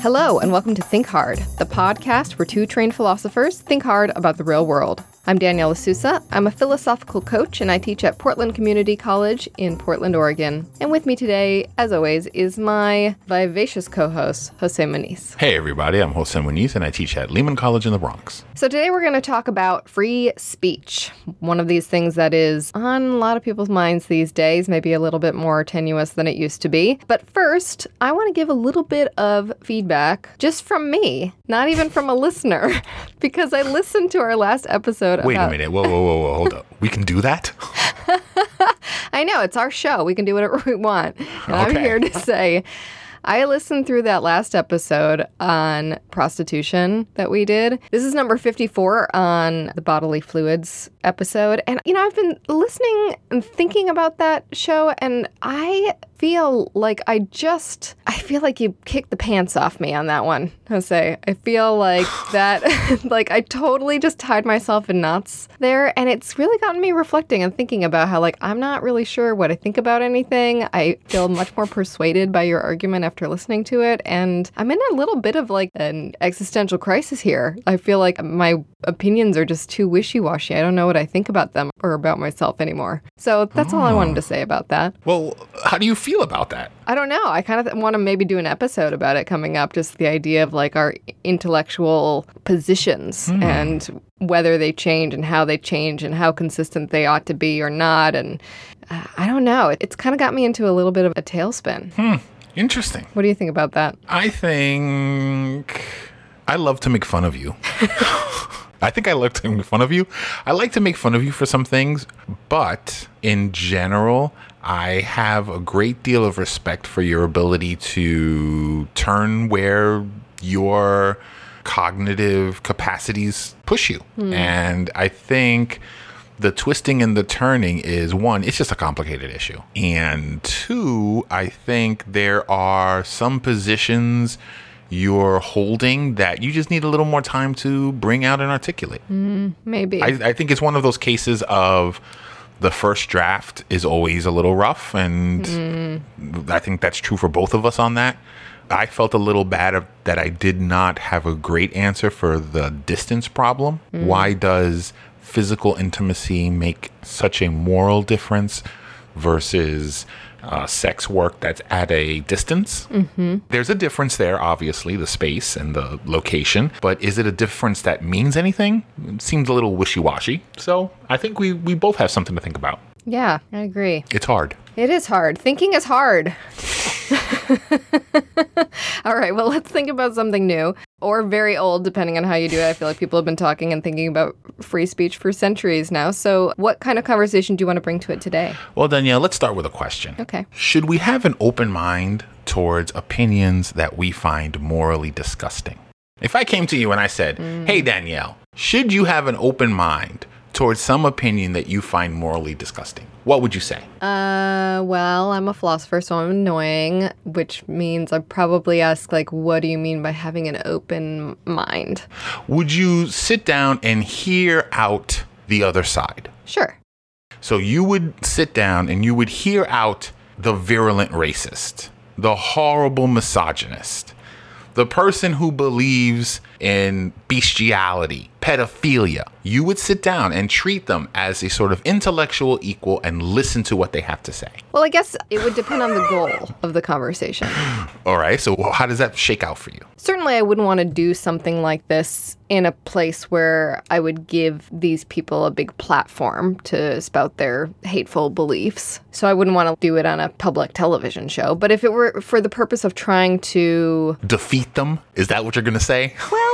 Hello, and welcome to Think Hard, the podcast where two trained philosophers think hard about the real world. I'm Danielle Sousa. I'm a philosophical coach and I teach at Portland Community College in Portland, Oregon. And with me today, as always, is my vivacious co host, Jose Moniz. Hey, everybody, I'm Jose Moniz and I teach at Lehman College in the Bronx. So, today we're going to talk about free speech. One of these things that is on a lot of people's minds these days, maybe a little bit more tenuous than it used to be. But first, I want to give a little bit of feedback just from me, not even from a listener, because I listened to our last episode. Wait about- a uh, minute. Whoa, whoa, whoa, whoa. Hold up. We can do that? I know it's our show. We can do whatever we want. And I'm here to say I listened through that last episode on prostitution that we did. This is number 54 on the bodily fluids episode. And, you know, I've been listening and thinking about that show, and I feel like I just, I feel like you kicked the pants off me on that one, Jose. I feel like that, like, I totally just tied myself in knots there. And it's really gotten me reflecting and thinking about how, like, I'm not really sure what I think about anything. I feel much more persuaded by your argument after listening to it. And I'm in a little bit of like an existential crisis here. I feel like my opinions are just too wishy washy. I don't know what I think about them or about myself anymore. So that's all I wanted to say about that. Well, how do you feel about that? I don't know. I kind of want to maybe do an episode about it coming up. Just the idea of like our intellectual positions and whether they change and how they change and how consistent they ought to be or not. And uh, I don't know. It, it's kind of got me into a little bit of a tailspin. Hmm. Interesting. What do you think about that? I think I love to make fun of you. I think I love to make fun of you. I like to make fun of you for some things, but in general, I have a great deal of respect for your ability to turn where your cognitive capacities push you. Hmm. And I think the twisting and the turning is one, it's just a complicated issue. And two, I think there are some positions you're holding that you just need a little more time to bring out and articulate. Mm, maybe. I, I think it's one of those cases of the first draft is always a little rough, and mm. I think that's true for both of us on that. I felt a little bad of, that I did not have a great answer for the distance problem. Mm. Why does physical intimacy make such a moral difference versus uh, sex work that's at a distance? There's a difference there, obviously, the space and the location, but is it a difference that means anything? It seems a little wishy washy. So I think we, we both have something to think about. yeah, I agree. It's hard. It is hard. Thinking is hard. All right, well, let's think about something new or very old, depending on how you do it. I feel like people have been talking and thinking about free speech for centuries now. So, what kind of conversation do you want to bring to it today? Well, Danielle, let's start with a question. Okay. Should we have an open mind towards opinions that we find morally disgusting? If I came to you and I said, mm. Hey, Danielle, should you have an open mind towards some opinion that you find morally disgusting? What would you say? Uh, well, I'm a philosopher, so I'm annoying, which means I probably ask, like, what do you mean by having an open mind? Would you sit down and hear out the other side? Sure. So you would sit down and you would hear out the virulent racist, the horrible misogynist, the person who believes in bestiality, pedophilia. You would sit down and treat them as a sort of intellectual equal and listen to what they have to say. Well, I guess it would depend on the goal of the conversation. All right. So how does that shake out for you? Certainly, I wouldn't want to do something like this in a place where I would give these people a big platform to spout their hateful beliefs. So I wouldn't want to do it on a public television show. But if it were for the purpose of trying to, Defeat them? Is that what you're going to say? well,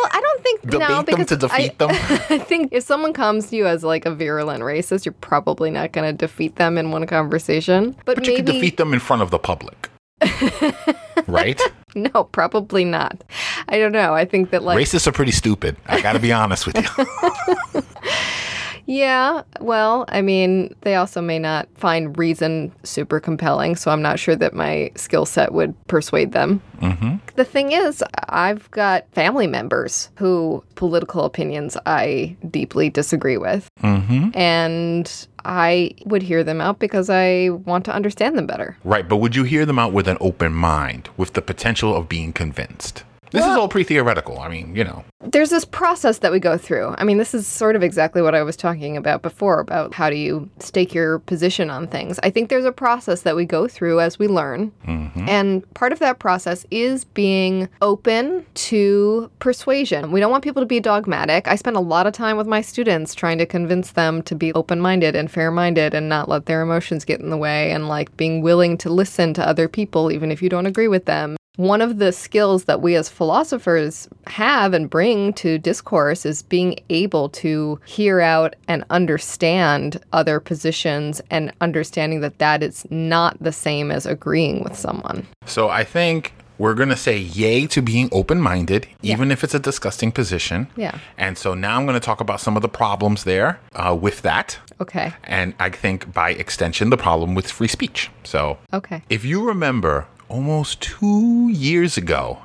think Debate no them because to defeat I, them? I think if someone comes to you as like a virulent racist, you're probably not going to defeat them in one conversation. But, But you maybe can defeat them in front of the public. right? no, probably not. I don't know. I think that like Racists are pretty stupid. I got to be honest with you. Yeah, well, I mean, they also may not find reason super compelling, so I'm not sure that my skill set would persuade them. Mm-hmm. The thing is, I've got family members who political opinions I deeply disagree with. Mm-hmm. And I would hear them out because I want to understand them better. Right, but would you hear them out with an open mind, with the potential of being convinced? This well, is all pre theoretical. I mean, you know. There's this process that we go through. I mean, this is sort of exactly what I was talking about before about how do you stake your position on things. I think there's a process that we go through as we learn. Mm-hmm. And part of that process is being open to persuasion. We don't want people to be dogmatic. I spend a lot of time with my students trying to convince them to be open minded and fair minded and not let their emotions get in the way and like being willing to listen to other people even if you don't agree with them one of the skills that we as philosophers have and bring to discourse is being able to hear out and understand other positions and understanding that that is not the same as agreeing with someone. So I think we're going to say yay to being open minded, even yeah. if it's a disgusting position. Yeah. And so now I'm going to talk about some of the problems there uh, with that. Okay. And I think by extension, the problem with free speech. So, okay. If you remember almost two years ago,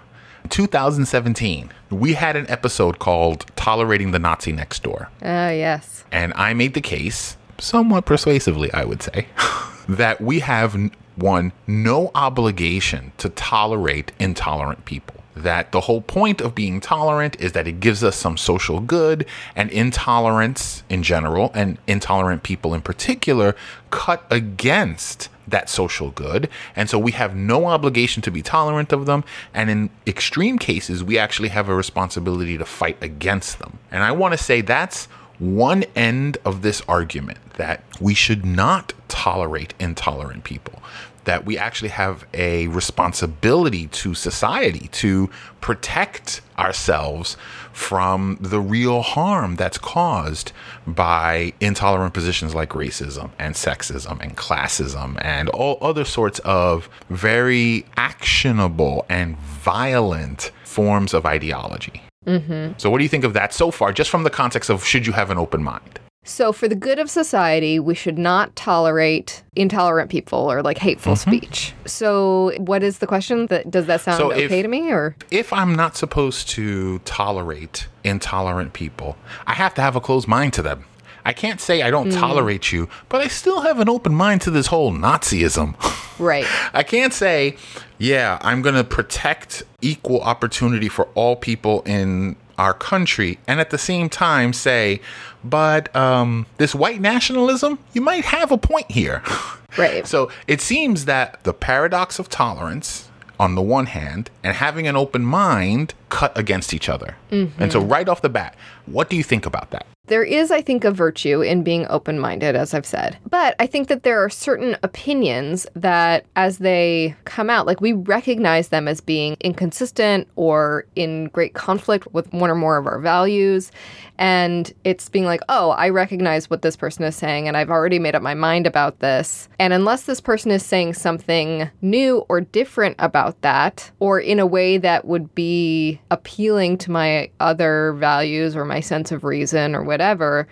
2017, we had an episode called Tolerating the Nazi Next Door. Oh, uh, yes. And I made the case, somewhat persuasively, I would say, that we have, one, no obligation to tolerate intolerant people that the whole point of being tolerant is that it gives us some social good, and intolerance in general, and intolerant people in particular, cut against that social good. And so we have no obligation to be tolerant of them. And in extreme cases, we actually have a responsibility to fight against them. And I want to say that's one end of this argument that we should not tolerate intolerant people that we actually have a responsibility to society to protect ourselves from the real harm that's caused by intolerant positions like racism and sexism and classism and all other sorts of very actionable and violent forms of ideology. Mm-hmm. So, what do you think of that so far, just from the context of should you have an open mind? So, for the good of society, we should not tolerate intolerant people or like hateful mm-hmm. speech. So, what is the question? That does that sound so okay if, to me? Or if I'm not supposed to tolerate intolerant people, I have to have a closed mind to them. I can't say I don't mm. tolerate you, but I still have an open mind to this whole Nazism. Right. I can't say, yeah, I'm going to protect equal opportunity for all people in our country and at the same time say, but um, this white nationalism, you might have a point here. Right. so it seems that the paradox of tolerance on the one hand and having an open mind cut against each other. Mm-hmm. And so, right off the bat, what do you think about that? There is, I think, a virtue in being open minded, as I've said. But I think that there are certain opinions that, as they come out, like we recognize them as being inconsistent or in great conflict with one or more of our values. And it's being like, oh, I recognize what this person is saying, and I've already made up my mind about this. And unless this person is saying something new or different about that, or in a way that would be appealing to my other values or my sense of reason or whatever,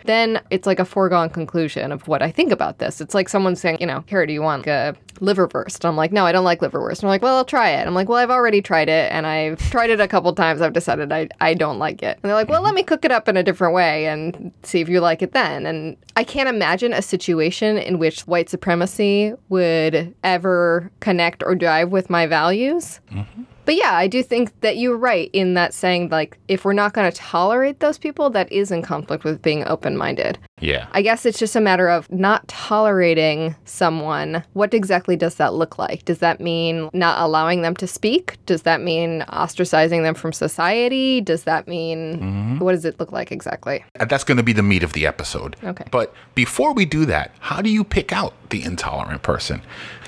then it's like a foregone conclusion of what I think about this. It's like someone saying, you know, here, do you want a liverwurst? And I'm like, no, I don't like liverwurst. And I'm like, well, I'll try it. I'm like, well, I've already tried it and I've tried it a couple times. I've decided I, I don't like it. And they're like, well, let me cook it up in a different way and see if you like it then. And I can't imagine a situation in which white supremacy would ever connect or drive with my values. Mm-hmm. But yeah, I do think that you're right in that saying, like, if we're not going to tolerate those people, that is in conflict with being open minded. Yeah. I guess it's just a matter of not tolerating someone. What exactly does that look like? Does that mean not allowing them to speak? Does that mean ostracizing them from society? Does that mean mm-hmm. what does it look like exactly? Uh, that's going to be the meat of the episode. Okay. But before we do that, how do you pick out the intolerant person?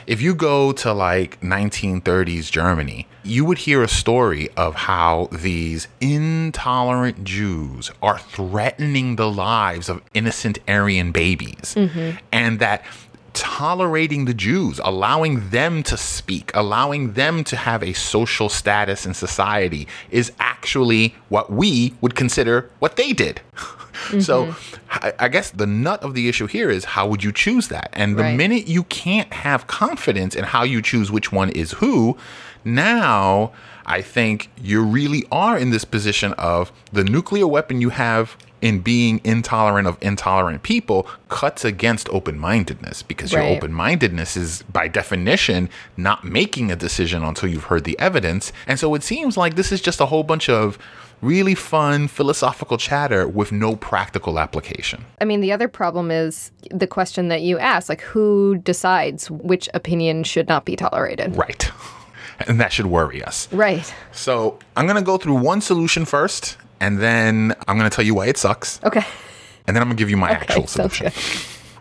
If you go to like 1930s Germany, you would hear a story of how these intolerant Jews are threatening the lives of innocent Aryan babies. Mm-hmm. And that tolerating the Jews, allowing them to speak, allowing them to have a social status in society is actually what we would consider what they did. So mm-hmm. I I guess the nut of the issue here is how would you choose that? And the Right. minute you can't have confidence in how you choose which one is who, now I think you really are in this position of the nuclear weapon you have in being intolerant of intolerant people cuts against open mindedness because your open mindedness is by definition not making a decision until you've heard the evidence. And so it seems like this is just a whole bunch of really fun philosophical chatter with no practical application. I mean, the other problem is the question that you asked like, who decides which opinion should not be tolerated? Right. And that should worry us. Right. So I'm going to go through one solution first, and then I'm going to tell you why it sucks, Okay. and then I'm going to give you my actual sounds solution.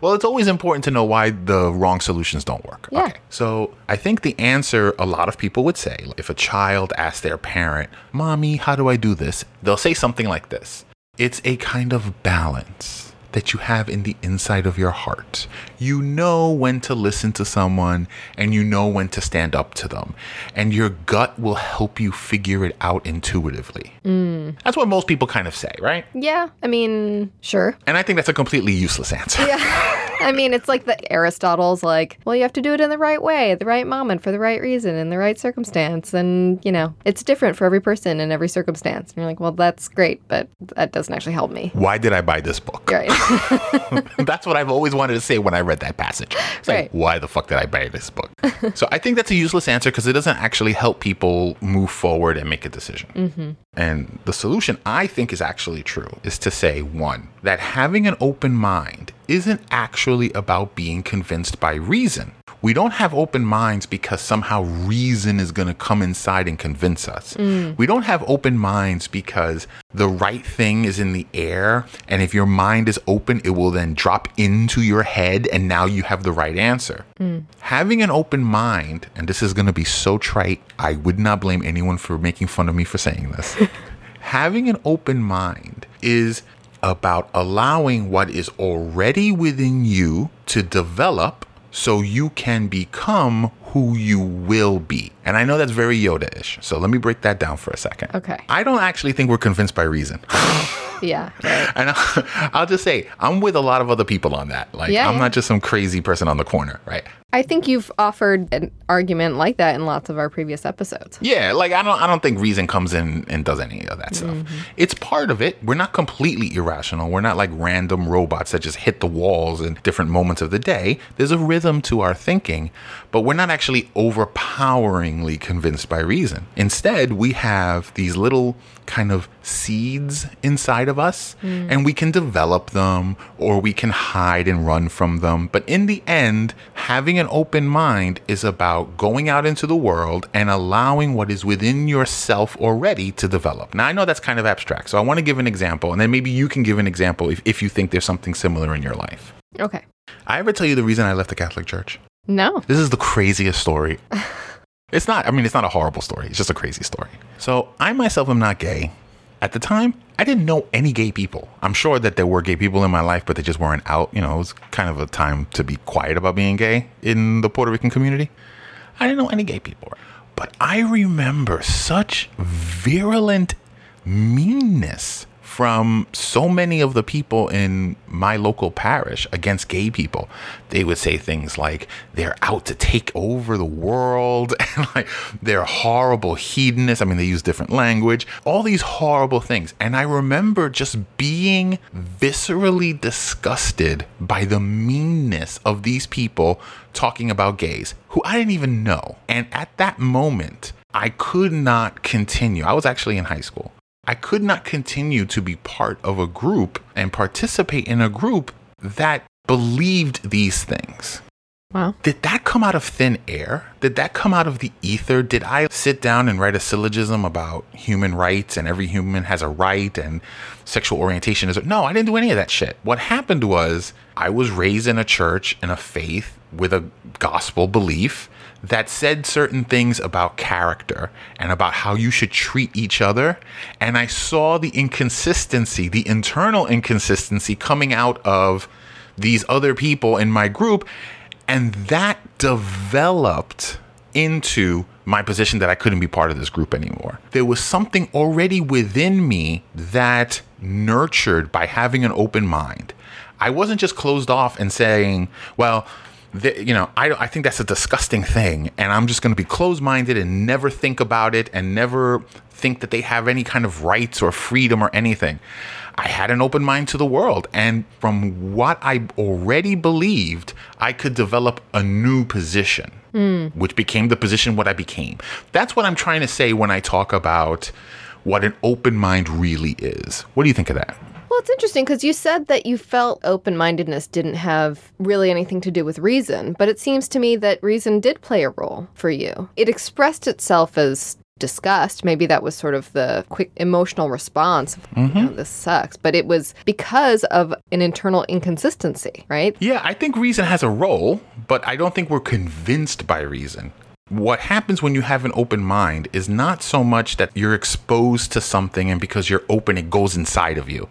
Well, it's always important to know why the wrong solutions don't work. Yeah. Okay. So I think the answer a lot of people would say, if a child asks their parent, Mommy, how do I do this? They'll say something like this It's a kind of balance that you have in the inside of your heart. You know when to listen to someone and you know when to stand up to them. And your gut will help you figure it out intuitively. Mm. That's what most people kind of say, right? Yeah. I mean, sure. And I think that's a completely useless answer. I mean, it's like the Aristotle's like, well, you have to do it in the right way, at the right moment, for the right reason, in the right circumstance. And, you know, it's different for every person in every circumstance. And you're like, well, that's great, but that doesn't actually help me. Why did I buy this book? Right. that's what I've always wanted to say when I read that passage. It's like, Right. why the fuck did I buy this book? so I think that's a useless answer because it doesn't actually help people move forward and make a decision. Mm-hmm. And the solution I think is actually true is to say one, that having an open mind isn't actually about being convinced by reason. We don't have open minds because somehow reason is going to come inside and convince us. Mm. We don't have open minds because the right thing is in the air. And if your mind is open, it will then drop into your head. And now you have the right answer. Mm. Having an open mind, and this is going to be so trite, I would not blame anyone for making fun of me for saying this. Having an open mind is about allowing what is already within you to develop so you can become who you will be. And I know that's very Yoda ish. So let me break that down for a second. Okay. I don't actually think we're convinced by reason. yeah. Right. And I'll, I'll just say, I'm with a lot of other people on that. Like, Yeah, I'm yeah. not just some crazy person on the corner, right? I think you've offered an argument like that in lots of our previous episodes. Yeah, like I don't I don't think reason comes in and does any of that stuff. Mm-hmm. It's part of it. We're not completely irrational. We're not like random robots that just hit the walls in different moments of the day. There's a rhythm to our thinking, but we're not actually overpoweringly convinced by reason. Instead, we have these little kind of seeds inside of us hmm. and we can develop them or we can hide and run from them. But in the end, having an open mind is about going out into the world and allowing what is within yourself already to develop. Now, I know that's kind of abstract, so I want to give an example and then maybe you can give an example if, if you think there's something similar in your life. Okay. I ever tell you the reason I left the Catholic Church? No. This is the craziest story. it's not, I mean, it's not a horrible story. It's just a crazy story. So, I myself am not gay. At the time, I didn't know any gay people. I'm sure that there were gay people in my life, but they just weren't out. You know, it was kind of a time to be quiet about being gay in the Puerto Rican community. I didn't know any gay people. But I remember such virulent meanness from so many of the people in my local parish against gay people. They would say things like they're out to take over the world and like they're horrible hedonists. I mean, they use different language, all these horrible things. And I remember just being viscerally disgusted by the meanness of these people talking about gays who I didn't even know. And at that moment, I could not continue. I was actually in high school. I could not continue to be part of a group and participate in a group that believed these things. Wow. Did that come out of thin air? Did that come out of the ether? Did I sit down and write a syllogism about human rights and every human has a right and sexual orientation is no, I didn't do any of that shit. What happened was I was raised in a church and a faith with a gospel belief that said certain things about character and about how you should treat each other. And I saw the inconsistency, the internal inconsistency coming out of these other people in my group. And that developed into my position that I couldn't be part of this group anymore. There was something already within me that nurtured by having an open mind. I wasn't just closed off and saying, well, the, you know, I, I think that's a disgusting thing, and I'm just going to be closed minded and never think about it and never think that they have any kind of rights or freedom or anything. I had an open mind to the world, and from what I already believed, I could develop a new position, mm. which became the position what I became. That's what I'm trying to say when I talk about what an open mind really is. What do you think of that? Well, it's interesting because you said that you felt open mindedness didn't have really anything to do with reason, but it seems to me that reason did play a role for you. It expressed itself as disgust. Maybe that was sort of the quick emotional response. Of, mm-hmm. you know, this sucks. But it was because of an internal inconsistency, right? Yeah, I think reason has a role, but I don't think we're convinced by reason what happens when you have an open mind is not so much that you're exposed to something and because you're open, it goes inside of you.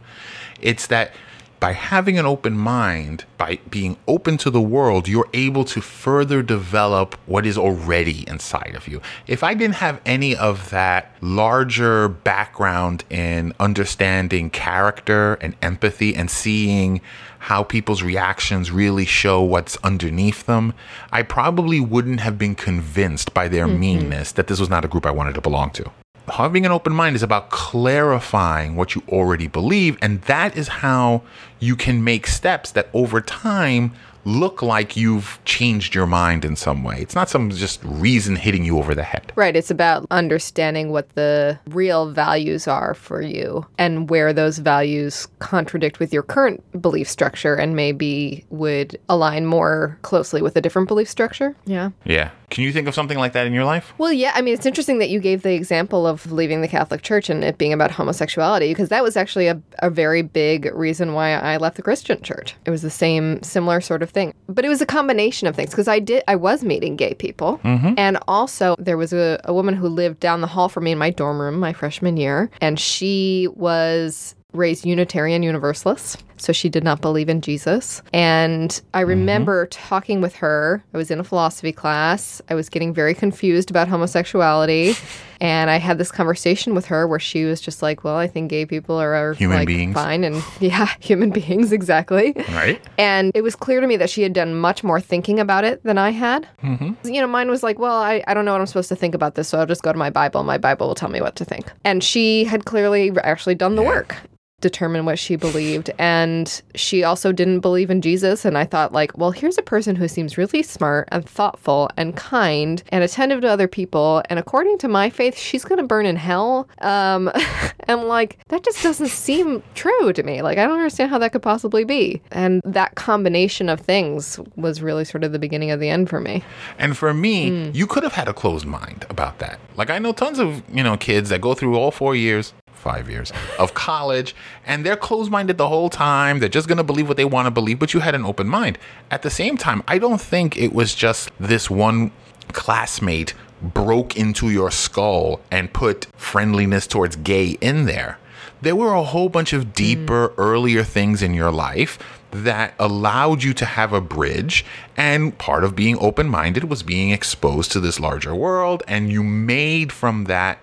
It's that by having an open mind, by being open to the world, you're able to further develop what is already inside of you. If I didn't have any of that larger background in understanding character and empathy and seeing how people's reactions really show what's underneath them, I probably wouldn't have been convinced by their mm-hmm. meanness that this was not a group I wanted to belong to having an open mind is about clarifying what you already believe. And that is how you can make steps that over time look like you've changed your mind in some way. It's not some just reason hitting you over the head. Right. It's about understanding what the real values are for you and where those values contradict with your current belief structure and maybe would align more closely with a different belief structure. Yeah. Yeah. Can you think of something like that in your life? Well, yeah. I mean, it's interesting that you gave the example of leaving the Catholic Church and it being about homosexuality because that was actually a, a very big reason why I left the Christian church. It was the same, similar sort of thing. But it was a combination of things because I did, I was meeting gay people. Mm-hmm. And also, there was a, a woman who lived down the hall from me in my dorm room my freshman year. And she was raised Unitarian Universalist. So she did not believe in Jesus. And I mm-hmm. remember mm-hmm. talking with her. I was in a philosophy class. I was getting very confused about homosexuality. and I had this conversation with her where she was just like, Well, I think gay people are, are human like, beings. Fine. And yeah, human beings, exactly. Right. And it was clear to me that she had done much more thinking about it than I had. Mm-hmm. You know, mine was like, Well, I, I don't know what I'm supposed to think about this. So I'll just go to my Bible. My Bible will tell me what to think. And she had clearly actually done the yeah. work determine what she believed. And she also didn't believe in Jesus. And I thought like well here's a person who seems really smart and thoughtful and kind and attentive to other people. And according to my faith she's going to burn in hell. Um and like that just doesn't seem true to me. Like I don't understand how that could possibly be. And that combination of things was really sort of the beginning of the end for me. And for me mm. you could have had a closed mind about that. Like I know tons of you know kids that go through all 4 years five years of college and they're closed minded the whole time. They're just going to believe what they want to believe, but you had an open mind. At the same time, I don't think it was just this one classmate broke into your skull and put friendliness towards gay in there. There were a whole bunch of deeper, mm. earlier things in your life that allowed you to have a bridge. And part of being open minded was being exposed to this larger world. And you made from that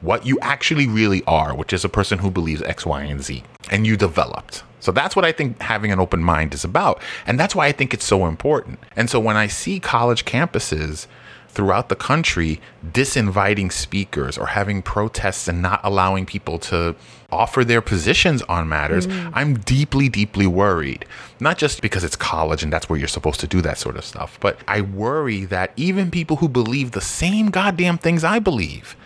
what you actually really are, which is a person who believes X, Y, and Z, and you developed. So that's what I think having an open mind is about. And that's why I think it's so important. And so when I see college campuses throughout the country disinviting speakers or having protests and not allowing people to offer their positions on matters, mm. I'm deeply, deeply worried. Not just because it's college and that's where you're supposed to do that sort of stuff, but I worry that even people who believe the same goddamn things I believe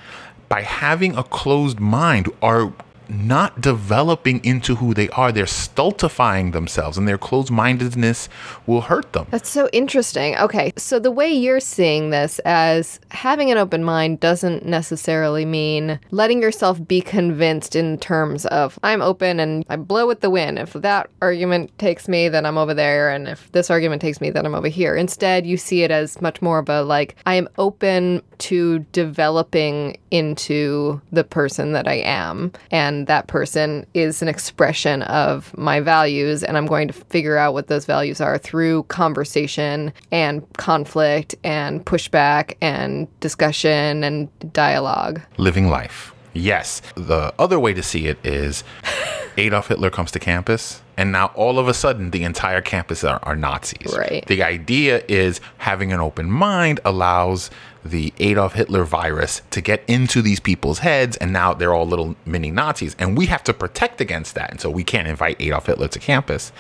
by having a closed mind are not developing into who they are. They're stultifying themselves, and their closed mindedness will hurt them. That's so interesting. Okay, so the way you're seeing this as having an open mind doesn't necessarily mean letting yourself be convinced in terms of I'm open and I blow with the wind. If that argument takes me, then I'm over there, and if this argument takes me, then I'm over here. Instead, you see it as much more of a like I am open to developing into the person that I am and and that person is an expression of my values, and I'm going to figure out what those values are through conversation and conflict and pushback and discussion and dialogue. Living life. Yes. The other way to see it is Adolf Hitler comes to campus, and now all of a sudden the entire campus are, are Nazis. Right. The idea is having an open mind allows the Adolf Hitler virus to get into these people's heads, and now they're all little mini Nazis. And we have to protect against that. And so we can't invite Adolf Hitler to campus.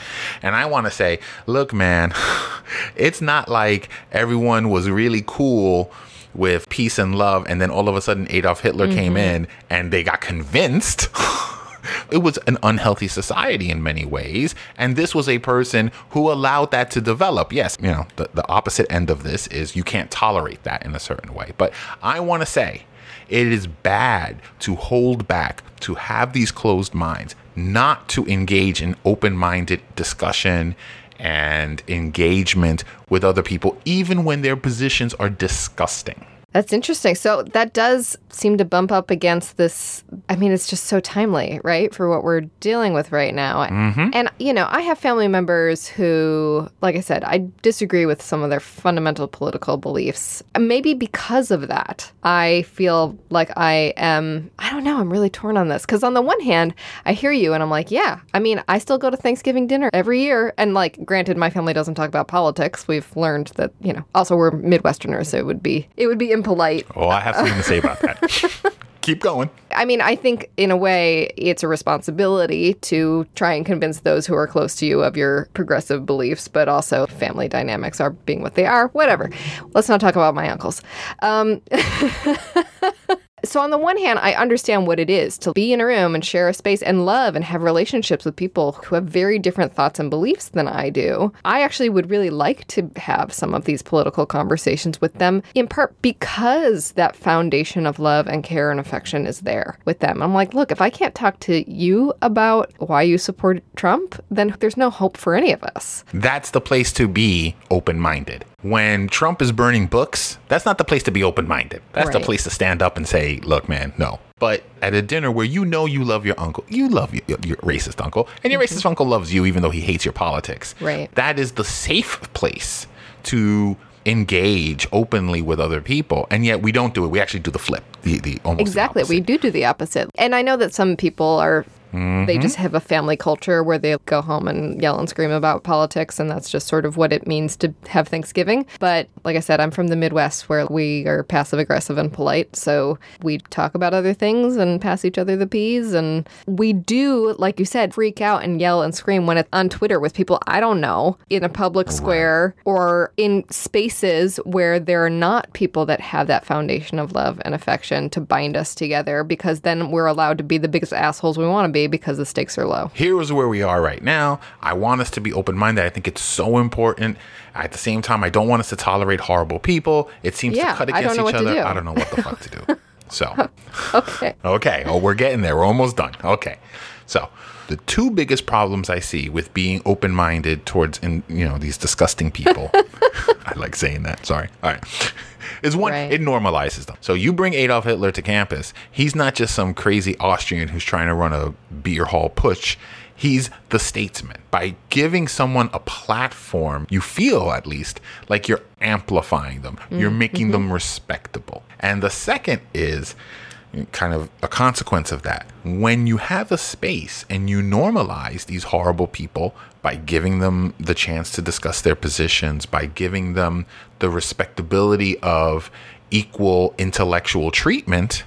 And I want to say, look, man, it's not like everyone was really cool with peace and love, and then all of a sudden Adolf Hitler came mm-hmm. in and they got convinced. it was an unhealthy society in many ways. And this was a person who allowed that to develop. Yes, you know, the, the opposite end of this is you can't tolerate that in a certain way. But I want to say it is bad to hold back, to have these closed minds, not to engage in open minded discussion and engagement with other people, even when their positions are disgusting. That's interesting. So that does seem to bump up against this. I mean, it's just so timely, right, for what we're dealing with right now. Mm-hmm. And, you know, I have family members who, like I said, I disagree with some of their fundamental political beliefs. Maybe because of that, I feel like I am, I don't know, I'm really torn on this. Because on the one hand, I hear you and I'm like, yeah, I mean, I still go to Thanksgiving dinner every year. And, like, granted, my family doesn't talk about politics. We've learned that, you know, also we're Midwesterners, so it would be, it would be impolite Oh, I have something to say about that. Keep going. I mean, I think in a way it's a responsibility to try and convince those who are close to you of your progressive beliefs, but also family dynamics are being what they are. Whatever. Let's not talk about my uncles. Um, so, on the one hand, I understand what it is to be in a room and share a space and love and have relationships with people who have very different thoughts and beliefs than I do. I actually would really like to have some of these political conversations with them, in part because that foundation of love and care and affection is there with them. I'm like, look, if I can't talk to you about why you support Trump, then there's no hope for any of us. That's the place to be open minded. When Trump is burning books, that's not the place to be open minded. That's the place to stand up and say, look, man, no. But at a dinner where you know you love your uncle, you love your, your racist uncle, and your mm-hmm. racist uncle loves you even though he hates your politics. Right. That is the safe place to engage openly with other people. And yet we don't do it. We actually do the flip, the, the almost the Exactly. We do do the opposite. And I know that some people are, they just mm-hmm. have a family culture where they go home and yell and scream about politics, and that's just sort of what it means to have Thanksgiving. But like I said, I'm from the Midwest where we are passive aggressive and polite. So we talk about other things and pass each other the peas. And we do, like you said, freak out and yell and scream when it's on Twitter with people I don't know in a public oh, square or in spaces where there are not people that have that foundation of love and affection to bind us together because then we're allowed to be the biggest assholes we want to be because the stakes are low. here is where we are right now. I want us to be open minded. I think it's so important. At the same time, I don't want us to tolerate horrible people. It seems Yeah, to cut against each other. I don't know what the fuck to do. So, Okay. okay. Oh, we're getting there. We're almost done. Okay. So, the two biggest problems I see with being open minded towards, in, you know, these disgusting people. I like saying that. Sorry. All right. Is one, Right. it normalizes them. So you bring Adolf Hitler to campus. He's not just some crazy Austrian who's trying to run a beer hall putsch. He's the statesman. By giving someone a platform, you feel at least like you're amplifying them, you're mm, making mm-hmm. them respectable. And the second is kind of a consequence of that. When you have a space and you normalize these horrible people by giving them the chance to discuss their positions, by giving them the respectability of equal intellectual treatment,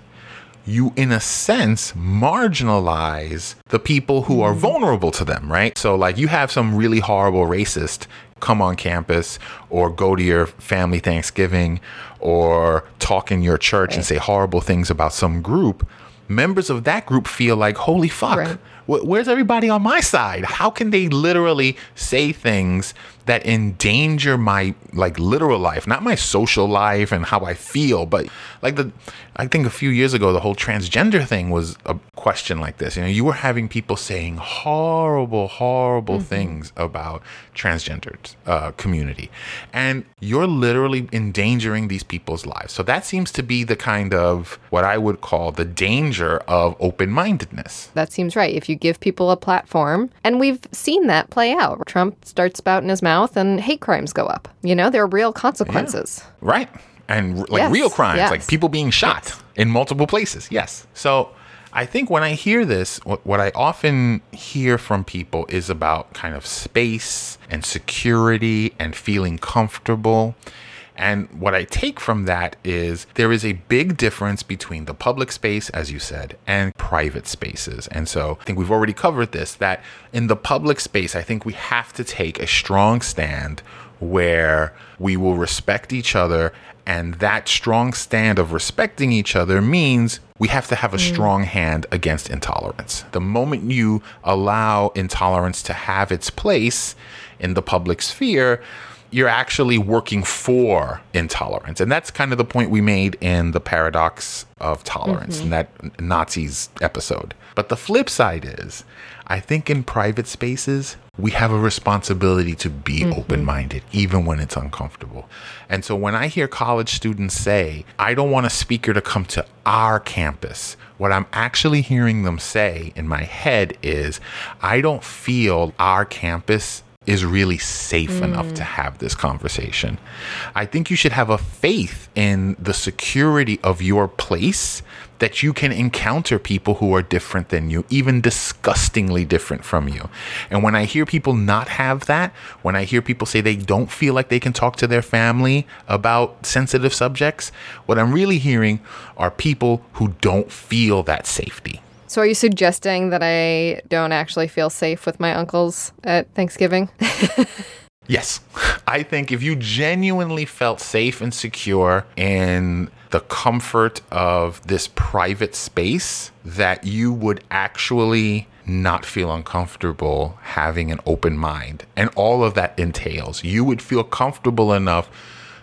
you, in a sense, marginalize the people who are mm-hmm. vulnerable to them, right? So, like, you have some really horrible racist come on campus or go to your family Thanksgiving or talk in your church and say horrible things about some group. Members of that group feel like, holy fuck, Right. Wh- Where's everybody on my side? How can they literally say things that endanger my like literal life, not my social life and how I feel, but like the I think a few years ago the whole transgender thing was a question like this. You know, you were having people saying horrible, horrible things about transgendered uh, community, and you're literally endangering these people's lives. So that seems to be the kind of what I would call the danger of open mindedness. That seems right. If you give people a platform, and we've seen that play out. Trump starts spouting his mouth and hate crimes go up. You know, there are real consequences. Right. And r- like Yes, real crimes, yes. like people being shot in multiple places. Yes. So I think when I hear this, what, what I often hear from people is about kind of space and security and feeling comfortable. And what I take from that is there is a big difference between the public space, as you said, and private spaces. And so I think we've already covered this that in the public space, I think we have to take a strong stand where we will respect each other. And that strong stand of respecting each other means we have to have a mm. strong hand against intolerance. The moment you allow intolerance to have its place in the public sphere, you're actually working for intolerance. And that's kind of the point we made in the paradox of tolerance mm-hmm. in that Nazis episode. But the flip side is, I think in private spaces, we have a responsibility to be mm-hmm. open minded, even when it's uncomfortable. And so when I hear college students say, I don't want a speaker to come to our campus, what I'm actually hearing them say in my head is, I don't feel our campus is really safe mm. enough to have this conversation. I think you should have a faith in the security of your place that you can encounter people who are different than you, even disgustingly different from you. And when I hear people not have that, when I hear people say they don't feel like they can talk to their family about sensitive subjects, what I'm really hearing are people who don't feel that safety. So, are you suggesting that I don't actually feel safe with my uncles at Thanksgiving? Yes. I think if you genuinely felt safe and secure in the comfort of this private space, that you would actually not feel uncomfortable having an open mind. And all of that entails. You would feel comfortable enough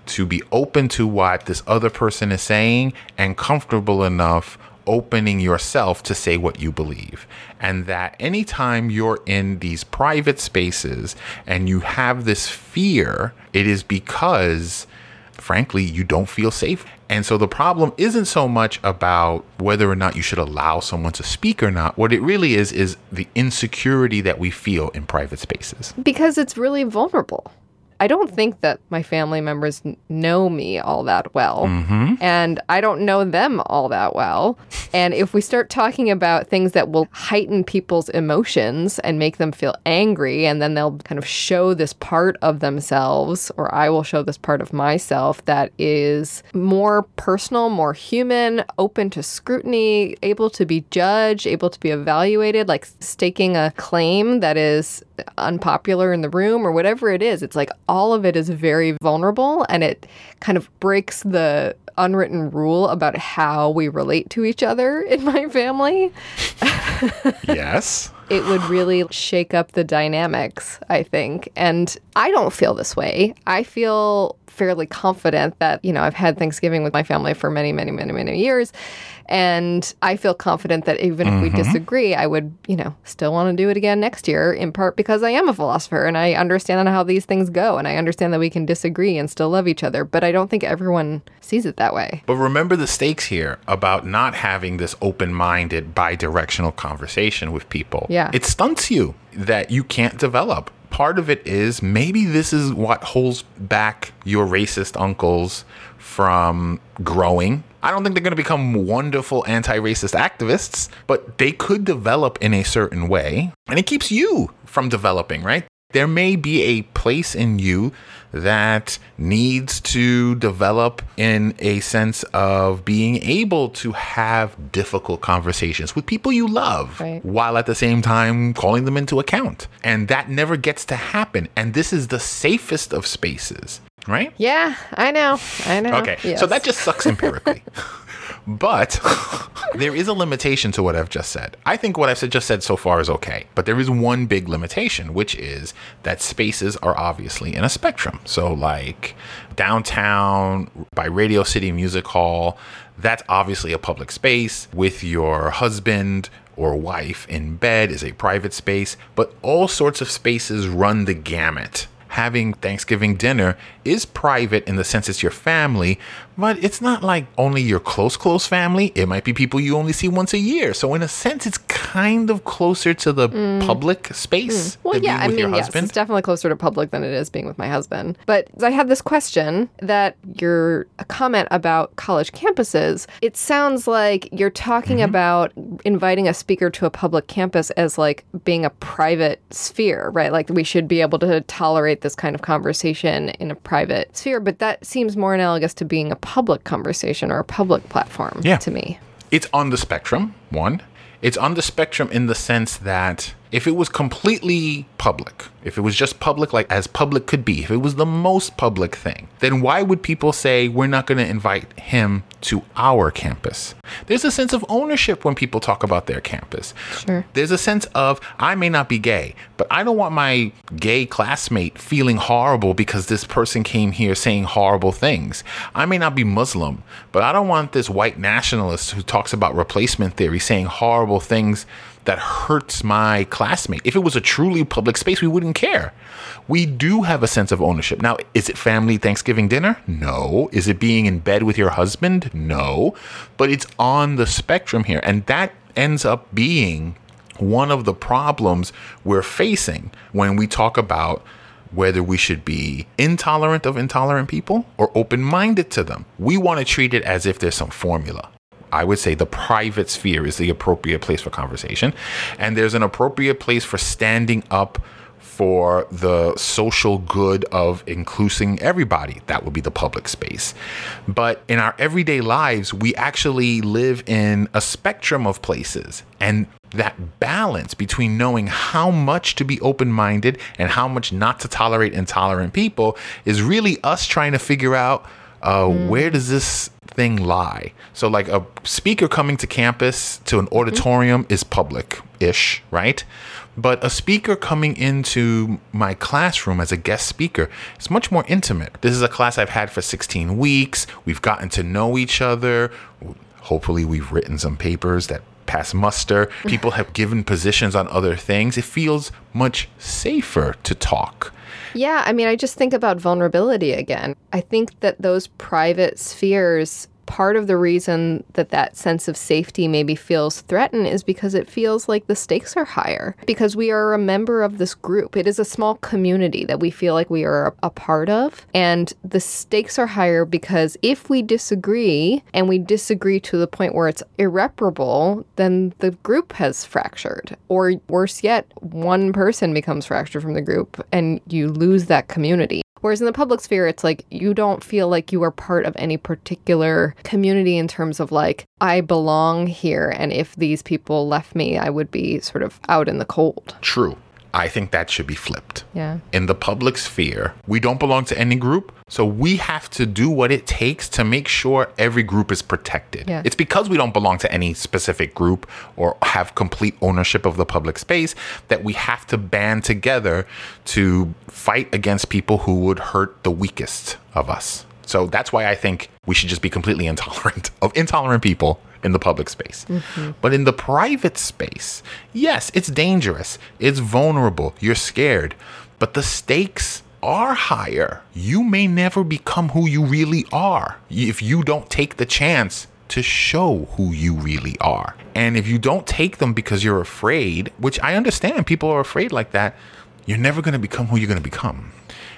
to be open to what this other person is saying and comfortable enough opening yourself to say what you believe. And that anytime you're in these private spaces and you have this fear, it is because, frankly, you don't feel safe. And so the problem isn't so much about whether or not you should allow someone to speak or not. What it really is, is the insecurity that we feel in private spaces. because it's really vulnerable. I don't think that my family members know me all that well. Mm-hmm. And I don't know them all that well. And if we start talking about things that will heighten people's emotions and make them feel angry, and then they'll kind of show this part of themselves, or I will show this part of myself that is more personal, more human, open to scrutiny, able to be judged, able to be evaluated, like staking a claim that is unpopular in the room or whatever it is. It's like all of it is very vulnerable and it kind of breaks the unwritten rule about how we relate to each other in my family. yes. It would really shake up the dynamics, I think. And I don't feel this way. I feel fairly confident that, you know, I've had Thanksgiving with my family for many, many, many, many years. And I feel confident that even if we mm-hmm. disagree, I would, you know, still want to do it again next year, in part because I am a philosopher and I understand how these things go. And I understand that we can disagree and still love each other. But I don't think everyone sees it that way. But remember the stakes here about not having this open minded, bi directional conversation with people. Yeah. It stunts you that you can't develop. Part of it is maybe this is what holds back your racist uncles from growing. I don't think they're going to become wonderful anti racist activists, but they could develop in a certain way. And it keeps you from developing, right? There may be a place in you that needs to develop in a sense of being able to have difficult conversations with people you love Right. while at the same time calling them into account. And that never gets to happen. And this is the safest of spaces, right? Yeah, I know. I know. Okay, so that just sucks empirically. but there is a limitation to what I've just said. I think what I've said, just said so far is okay, but there is one big limitation, which is that spaces are obviously in a spectrum. So, like downtown by Radio City Music Hall, that's obviously a public space with your husband or wife in bed is a private space, but all sorts of spaces run the gamut having Thanksgiving dinner is private in the sense it's your family, but it's not like only your close, close family. It might be people you only see once a year. So, in a sense, it's kind of closer to the mm. public space. Mm. Well, yeah, I mean, yes, it's definitely closer to public than it is being with my husband. But I had this question that your comment about college campuses, it sounds like you're talking mm-hmm. about inviting a speaker to a public campus as like being a private sphere, right? Like we should be able to tolerate this kind of conversation in a private sphere, but that seems more analogous to being a public conversation or a public platform yeah. to me. It's on the spectrum, one. It's on the spectrum in the sense that if it was completely public, if it was just public, like as public could be, if it was the most public thing, then why would people say we're not going to invite him to our campus? There's a sense of ownership when people talk about their campus. Sure. There's a sense of I may not be gay, but I don't want my gay classmate feeling horrible because this person came here saying horrible things. I may not be Muslim, but I don't want this white nationalist who talks about replacement theory saying horrible things that hurts my classmate. If it was a truly public space, we wouldn't care. We do have a sense of ownership. Now, is it family Thanksgiving dinner? No. Is it being in bed with your husband? No. But it's on the spectrum here. And that ends up being one of the problems we're facing when we talk about whether we should be intolerant of intolerant people or open minded to them. We want to treat it as if there's some formula. I would say the private sphere is the appropriate place for conversation. And there's an appropriate place for standing up for the social good of including everybody. That would be the public space. But in our everyday lives, we actually live in a spectrum of places. And that balance between knowing how much to be open minded and how much not to tolerate intolerant people is really us trying to figure out uh, mm. where does this thing lie? So, like a speaker coming to campus to an auditorium mm. is public ish, right? But a speaker coming into my classroom as a guest speaker is much more intimate. This is a class I've had for 16 weeks. We've gotten to know each other. Hopefully, we've written some papers that pass muster. People have given positions on other things. It feels much safer to talk. Yeah, I mean, I just think about vulnerability again. I think that those private spheres part of the reason that that sense of safety maybe feels threatened is because it feels like the stakes are higher because we are a member of this group. It is a small community that we feel like we are a part of. And the stakes are higher because if we disagree and we disagree to the point where it's irreparable, then the group has fractured. Or worse yet, one person becomes fractured from the group and you lose that community. Whereas in the public sphere, it's like you don't feel like you are part of any particular community in terms of like, I belong here. And if these people left me, I would be sort of out in the cold. True. I think that should be flipped. Yeah. In the public sphere, we don't belong to any group. So we have to do what it takes to make sure every group is protected. Yeah. It's because we don't belong to any specific group or have complete ownership of the public space that we have to band together to fight against people who would hurt the weakest of us. So that's why I think we should just be completely intolerant of intolerant people in the public space. Mm-hmm. But in the private space, yes, it's dangerous, it's vulnerable, you're scared, but the stakes are higher. You may never become who you really are if you don't take the chance to show who you really are. And if you don't take them because you're afraid, which I understand people are afraid like that, you're never going to become who you're going to become.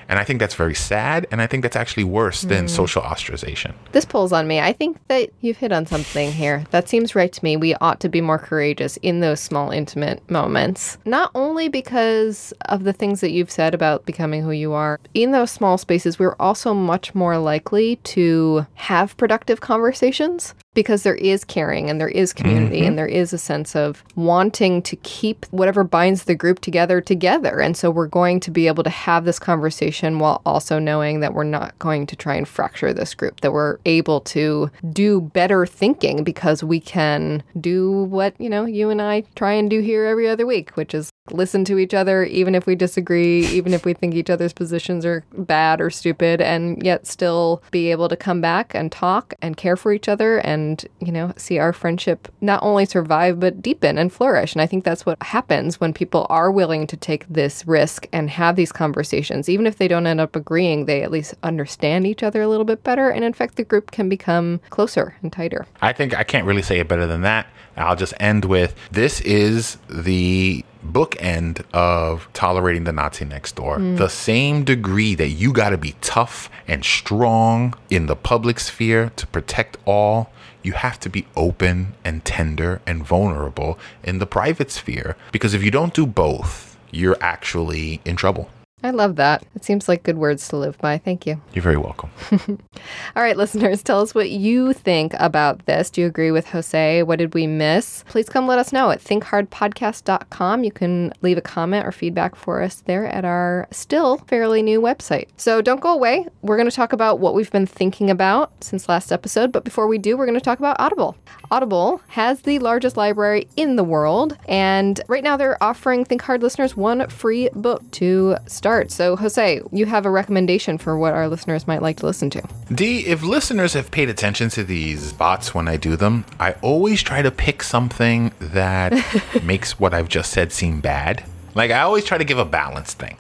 And I think that's very sad. And I think that's actually worse mm. than social ostracization. This pulls on me. I think that you've hit on something here. That seems right to me. We ought to be more courageous in those small, intimate moments. Not only because of the things that you've said about becoming who you are, in those small spaces, we're also much more likely to have productive conversations because there is caring and there is community mm-hmm. and there is a sense of wanting to keep whatever binds the group together together. And so we're going to be able to have this conversation while also knowing that we're not going to try and fracture this group, that we're able to do better thinking because we can do what, you know, you and I try and do here every other week, which is listen to each other, even if we disagree, even if we think each other's positions are bad or stupid, and yet still be able to come back and talk and care for each other and, you know, see our friendship not only survive, but deepen and flourish. And I think that's what happens when people are willing to take this risk and have these conversations. Even if they don't end up agreeing, they at least understand each other a little bit better. And in fact, the group can become closer and tighter. I think I can't really say it better than that. I'll just end with this is the bookend of tolerating the Nazi next door. Mm. The same degree that you got to be tough and strong in the public sphere to protect all, you have to be open and tender and vulnerable in the private sphere. Because if you don't do both, you're actually in trouble. I love that. It seems like good words to live by. Thank you. You're very welcome. All right, listeners, tell us what you think about this. Do you agree with Jose? What did we miss? Please come let us know at thinkhardpodcast.com. You can leave a comment or feedback for us there at our still fairly new website. So don't go away. We're going to talk about what we've been thinking about since last episode. But before we do, we're going to talk about Audible. Audible has the largest library in the world. And right now they're offering Think Hard listeners one free book to start. So, Jose, you have a recommendation for what our listeners might like to listen to. D, if listeners have paid attention to these bots when I do them, I always try to pick something that makes what I've just said seem bad. Like, I always try to give a balanced thing.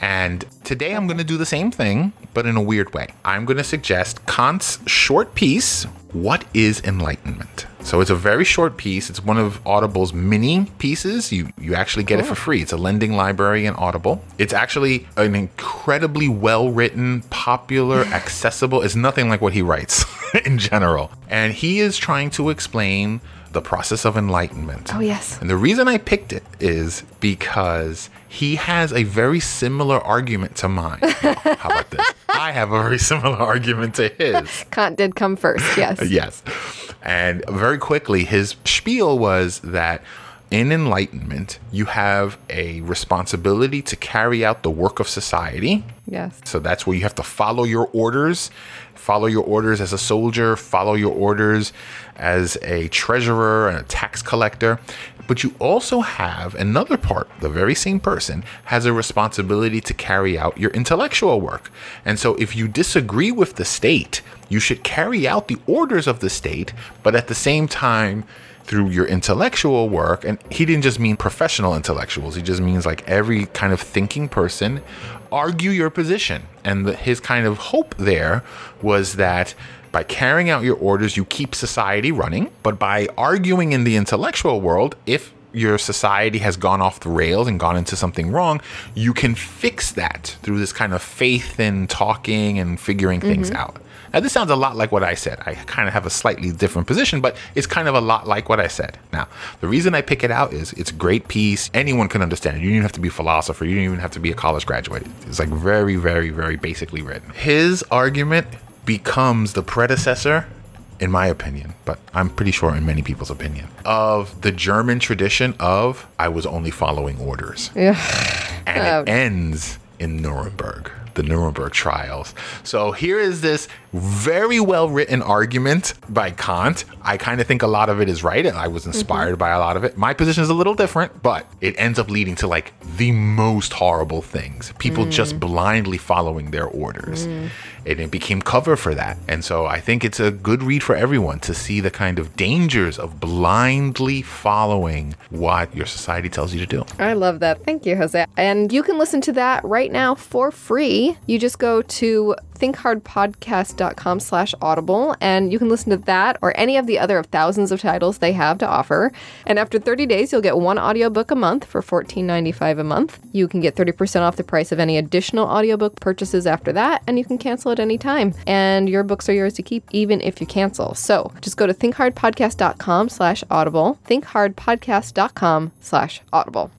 And today I'm going to do the same thing, but in a weird way. I'm going to suggest Kant's short piece, What is Enlightenment? So it's a very short piece. It's one of Audible's mini pieces. You you actually get it for free. It's a lending library in Audible. It's actually an incredibly well written, popular, accessible. It's nothing like what he writes in general. And he is trying to explain the process of enlightenment. Oh, yes. And the reason I picked it is because he has a very similar argument to mine. Well, how about this? I have a very similar argument to his. Kant did come first, yes. Yes. And very quickly, his spiel was that in enlightenment, you have a responsibility to carry out the work of society. Yes. So that's where you have to follow your orders, follow your orders as a soldier, follow your orders as a treasurer and a tax collector. But you also have another part, the very same person has a responsibility to carry out your intellectual work. And so if you disagree with the state, you should carry out the orders of the state, but at the same time, through your intellectual work, and he didn't just mean professional intellectuals, he just means like every kind of thinking person, argue your position. And the, his kind of hope there was that by carrying out your orders, you keep society running, but by arguing in the intellectual world, if your society has gone off the rails and gone into something wrong, you can fix that through this kind of faith in talking and figuring things mm-hmm. out. Now, this sounds a lot like what I said. I kind of have a slightly different position, but it's kind of a lot like what I said. Now, the reason I pick it out is it's a great piece. Anyone can understand it. You don't even have to be a philosopher. You don't even have to be a college graduate. It's like very, very, very basically written. His argument becomes the predecessor in my opinion, but I'm pretty sure in many people's opinion, of the German tradition of I was only following orders. Yeah. And Oh. it ends in Nuremberg, the Nuremberg trials. So here is this very well written argument by Kant. I kind of think a lot of it is right, and I was mm-hmm. inspired by a lot of it. My position is a little different, but it ends up leading to like the most horrible things. People just mm. blindly following their orders. Mm. And it became cover for that. And so I think it's a good read for everyone to see the kind of dangers of blindly following what your society tells you to do. I love that. Thank you, Jose. And you can listen to that right now for free. You just go to thinkhardpodcast.com slash audible and you can listen to that or any of the other of thousands of titles they have to offer. And after 30 days, you'll get one audiobook a month for $14.95 a month. You can get 30% off the price of any additional audiobook purchases after that, and you can cancel at any time. And your books are yours to keep even if you cancel. So just go to thinkhardpodcast.com slash audible, thinkhardpodcast.com slash audible.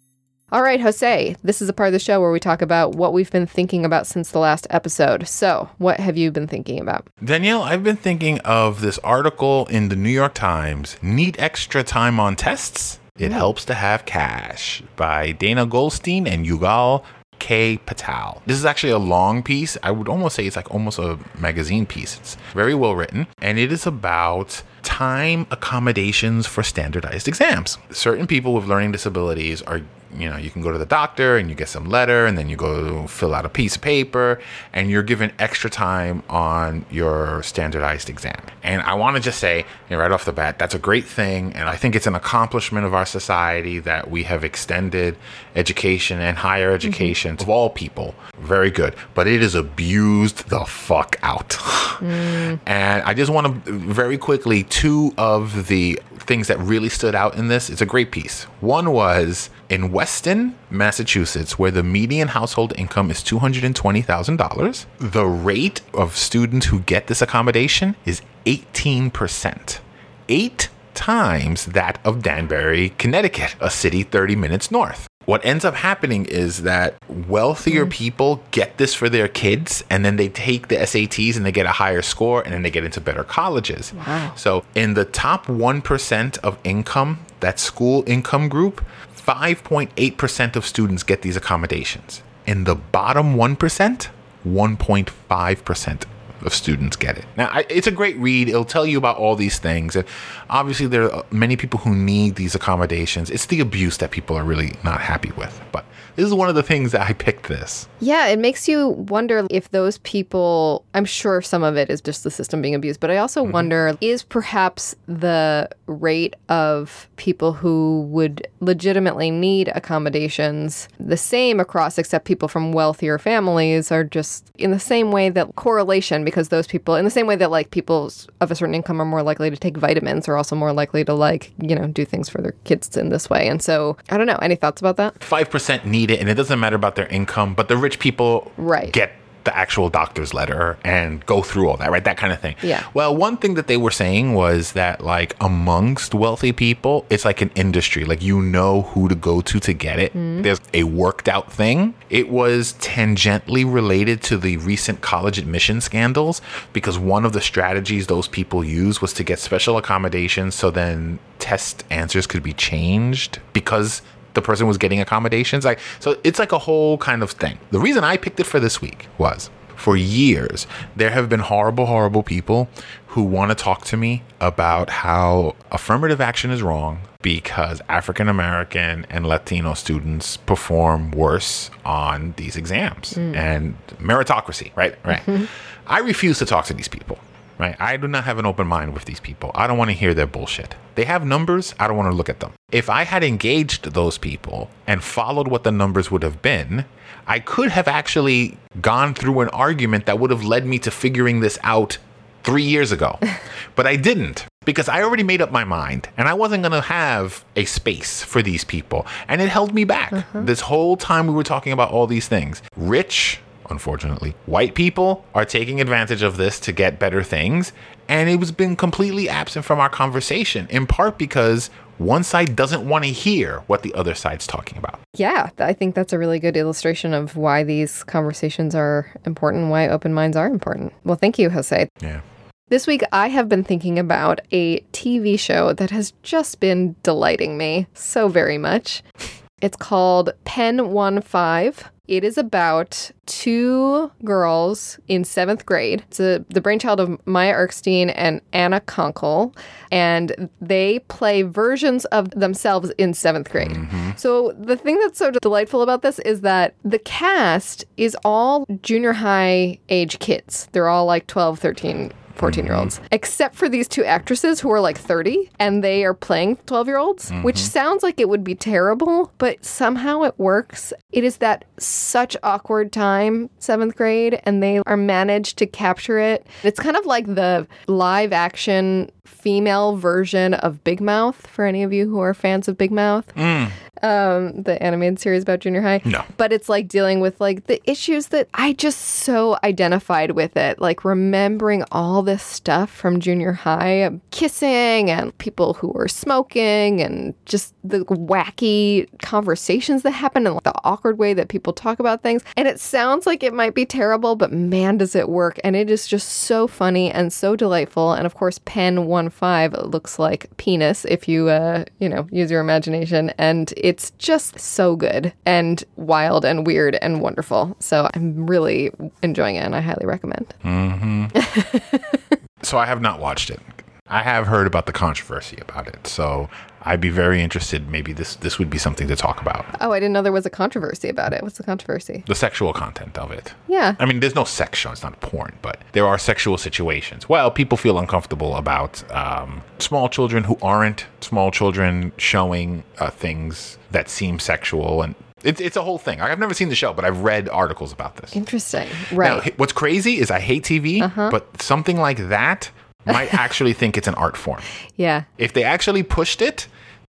All right, Jose, this is a part of the show where we talk about what we've been thinking about since the last episode. So, what have you been thinking about? Danielle, I've been thinking of this article in the New York Times Need Extra Time on Tests? It mm. Helps to Have Cash by Dana Goldstein and Yugal K. Patel. This is actually a long piece. I would almost say it's like almost a magazine piece. It's very well written, and it is about time accommodations for standardized exams. Certain people with learning disabilities are you know, you can go to the doctor and you get some letter and then you go fill out a piece of paper and you're given extra time on your standardized exam. And I want to just say, you know, right off the bat, that's a great thing. And I think it's an accomplishment of our society that we have extended education and higher education mm-hmm. of all people. Very good. But it is abused the fuck out. Mm. And I just want to very quickly, two of the things that really stood out in this. It's a great piece. One was in Weston, Massachusetts, where the median household income is $220,000. The rate of students who get this accommodation is 18%. Eight times that of Danbury, Connecticut, a city 30 minutes north what ends up happening is that wealthier mm. people get this for their kids and then they take the SATs and they get a higher score and then they get into better colleges. Wow. So, in the top 1% of income, that school income group, 5.8% of students get these accommodations. In the bottom 1%, 1.5% of students get it. Now, I, it's a great read. It'll tell you about all these things. And obviously, there are many people who need these accommodations. It's the abuse that people are really not happy with. But this is one of the things that I picked this. Yeah, it makes you wonder if those people, I'm sure some of it is just the system being abused, but I also mm-hmm. wonder is perhaps the rate of people who would legitimately need accommodations the same across, except people from wealthier families are just in the same way that correlation, because those people, in the same way that like people of a certain income are more likely to take vitamins, are also more likely to like, you know, do things for their kids in this way. And so I don't know. Any thoughts about that? 5% need need it, and it doesn't matter about their income. But the rich people right. get the actual doctor's letter and go through all that, right? That kind of thing. Yeah. Well, one thing that they were saying was that, like, amongst wealthy people, it's like an industry. Like, you know who to go to to get it. Mm. There's a worked out thing. It was tangentially related to the recent college admission scandals because one of the strategies those people used was to get special accommodations so then test answers could be changed because the person was getting accommodations. Like so it's like a whole kind of thing. The reason I picked it for this week was for years there have been horrible horrible people who want to talk to me about how affirmative action is wrong because African American and Latino students perform worse on these exams mm. and meritocracy, right? Right. Mm-hmm. I refuse to talk to these people right? I do not have an open mind with these people. I don't want to hear their bullshit. They have numbers. I don't want to look at them. If I had engaged those people and followed what the numbers would have been, I could have actually gone through an argument that would have led me to figuring this out three years ago. but I didn't because I already made up my mind and I wasn't going to have a space for these people. And it held me back. Uh-huh. This whole time we were talking about all these things. Rich, unfortunately. White people are taking advantage of this to get better things, and it was been completely absent from our conversation, in part because one side doesn't want to hear what the other side's talking about. Yeah, I think that's a really good illustration of why these conversations are important, why open minds are important. Well, thank you, Jose. Yeah. This week, I have been thinking about a TV show that has just been delighting me so very much. It's called Pen One Five. It is about two girls in seventh grade. It's a, the brainchild of Maya Erskine and Anna Konkle, and they play versions of themselves in seventh grade. Mm-hmm. So the thing that's so delightful about this is that the cast is all junior high age kids. They're all like 12, 13, 14 year olds, mm-hmm. except for these two actresses who are like 30 and they are playing 12 year olds, mm-hmm. which sounds like it would be terrible, but somehow it works. It is that such awkward time, seventh grade, and they are managed to capture it. It's kind of like the live action female version of Big Mouth for any of you who are fans of Big Mouth. Mm. Um, the animated series about junior high. No. But it's like dealing with like the issues that I just so identified with it. Like remembering all this stuff from junior high, kissing and people who were smoking and just the wacky conversations that happen and like, the awkward way that people talk about things. And it sounds like it might be terrible, but man, does it work. And it is just so funny and so delightful. And of course, Pen One Five looks like penis if you, uh, you know, use your imagination. And it's just so good and wild and weird and wonderful. So I'm really enjoying it and I highly recommend. Mm-hmm. so I have not watched it. I have heard about the controversy about it, so I'd be very interested. Maybe this this would be something to talk about. Oh, I didn't know there was a controversy about it. What's the controversy? The sexual content of it. Yeah. I mean, there's no sex show. It's not porn, but there are sexual situations. Well, people feel uncomfortable about um, small children who aren't small children showing uh, things that seem sexual, and it's it's a whole thing. I've never seen the show, but I've read articles about this. Interesting. Right. Uh-huh. what's crazy is I hate TV, but something like that might actually think it's an art form. yeah. If they actually pushed it,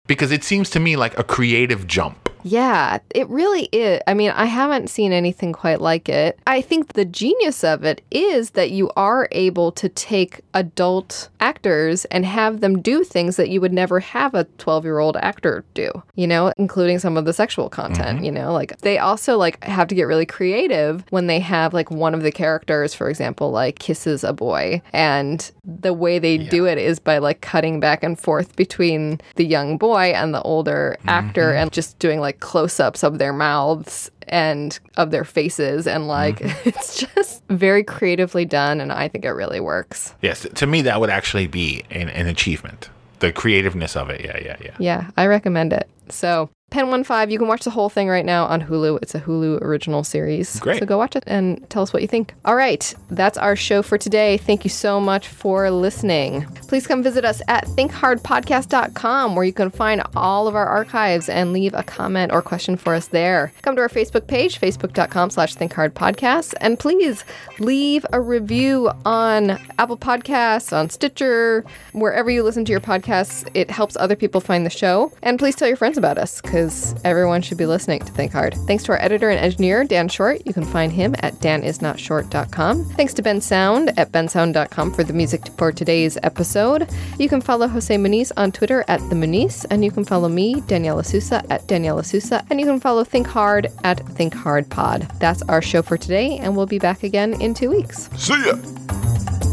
because it seems to me like a creative jump. Yeah, it really is. I mean, I haven't seen anything quite like it. I think the genius of it is that you are able to take adult actors and have them do things that you would never have a 12 year old actor do, you know, including some of the sexual content, mm-hmm. you know, like they also like have to get really creative when they have like one of the characters, for example, like kisses a boy. And the way they do it is by like cutting back and forth between the young boy and the older actor mm-hmm. and just doing like close ups of their mouths and of their faces. And like mm-hmm. it's just very creatively done. And I think it really works. Yes, to me, that would actually be an, an achievement. The creativeness of it. Yeah, yeah, yeah. Yeah, I recommend it. So, Pen 15, you can watch the whole thing right now on Hulu. It's a Hulu original series. Great. So go watch it and tell us what you think. All right, that's our show for today. Thank you so much for listening. Please come visit us at thinkhardpodcast.com where you can find all of our archives and leave a comment or question for us there. Come to our Facebook page, facebook.com slash thinkhardpodcast, and please leave a review on Apple Podcasts, on Stitcher, wherever you listen to your podcasts. It helps other people find the show. And please tell your friends about us because everyone should be listening to Think Hard. Thanks to our editor and engineer, Dan Short. You can find him at danisnotshort.com. Thanks to Ben Sound at bensound.com for the music for today's episode. You can follow Jose Muniz on Twitter at the Muniz, and you can follow me, Daniela Sousa, at Daniela Sousa, and you can follow Think Hard at Think Hard Pod. That's our show for today, and we'll be back again in two weeks. See ya.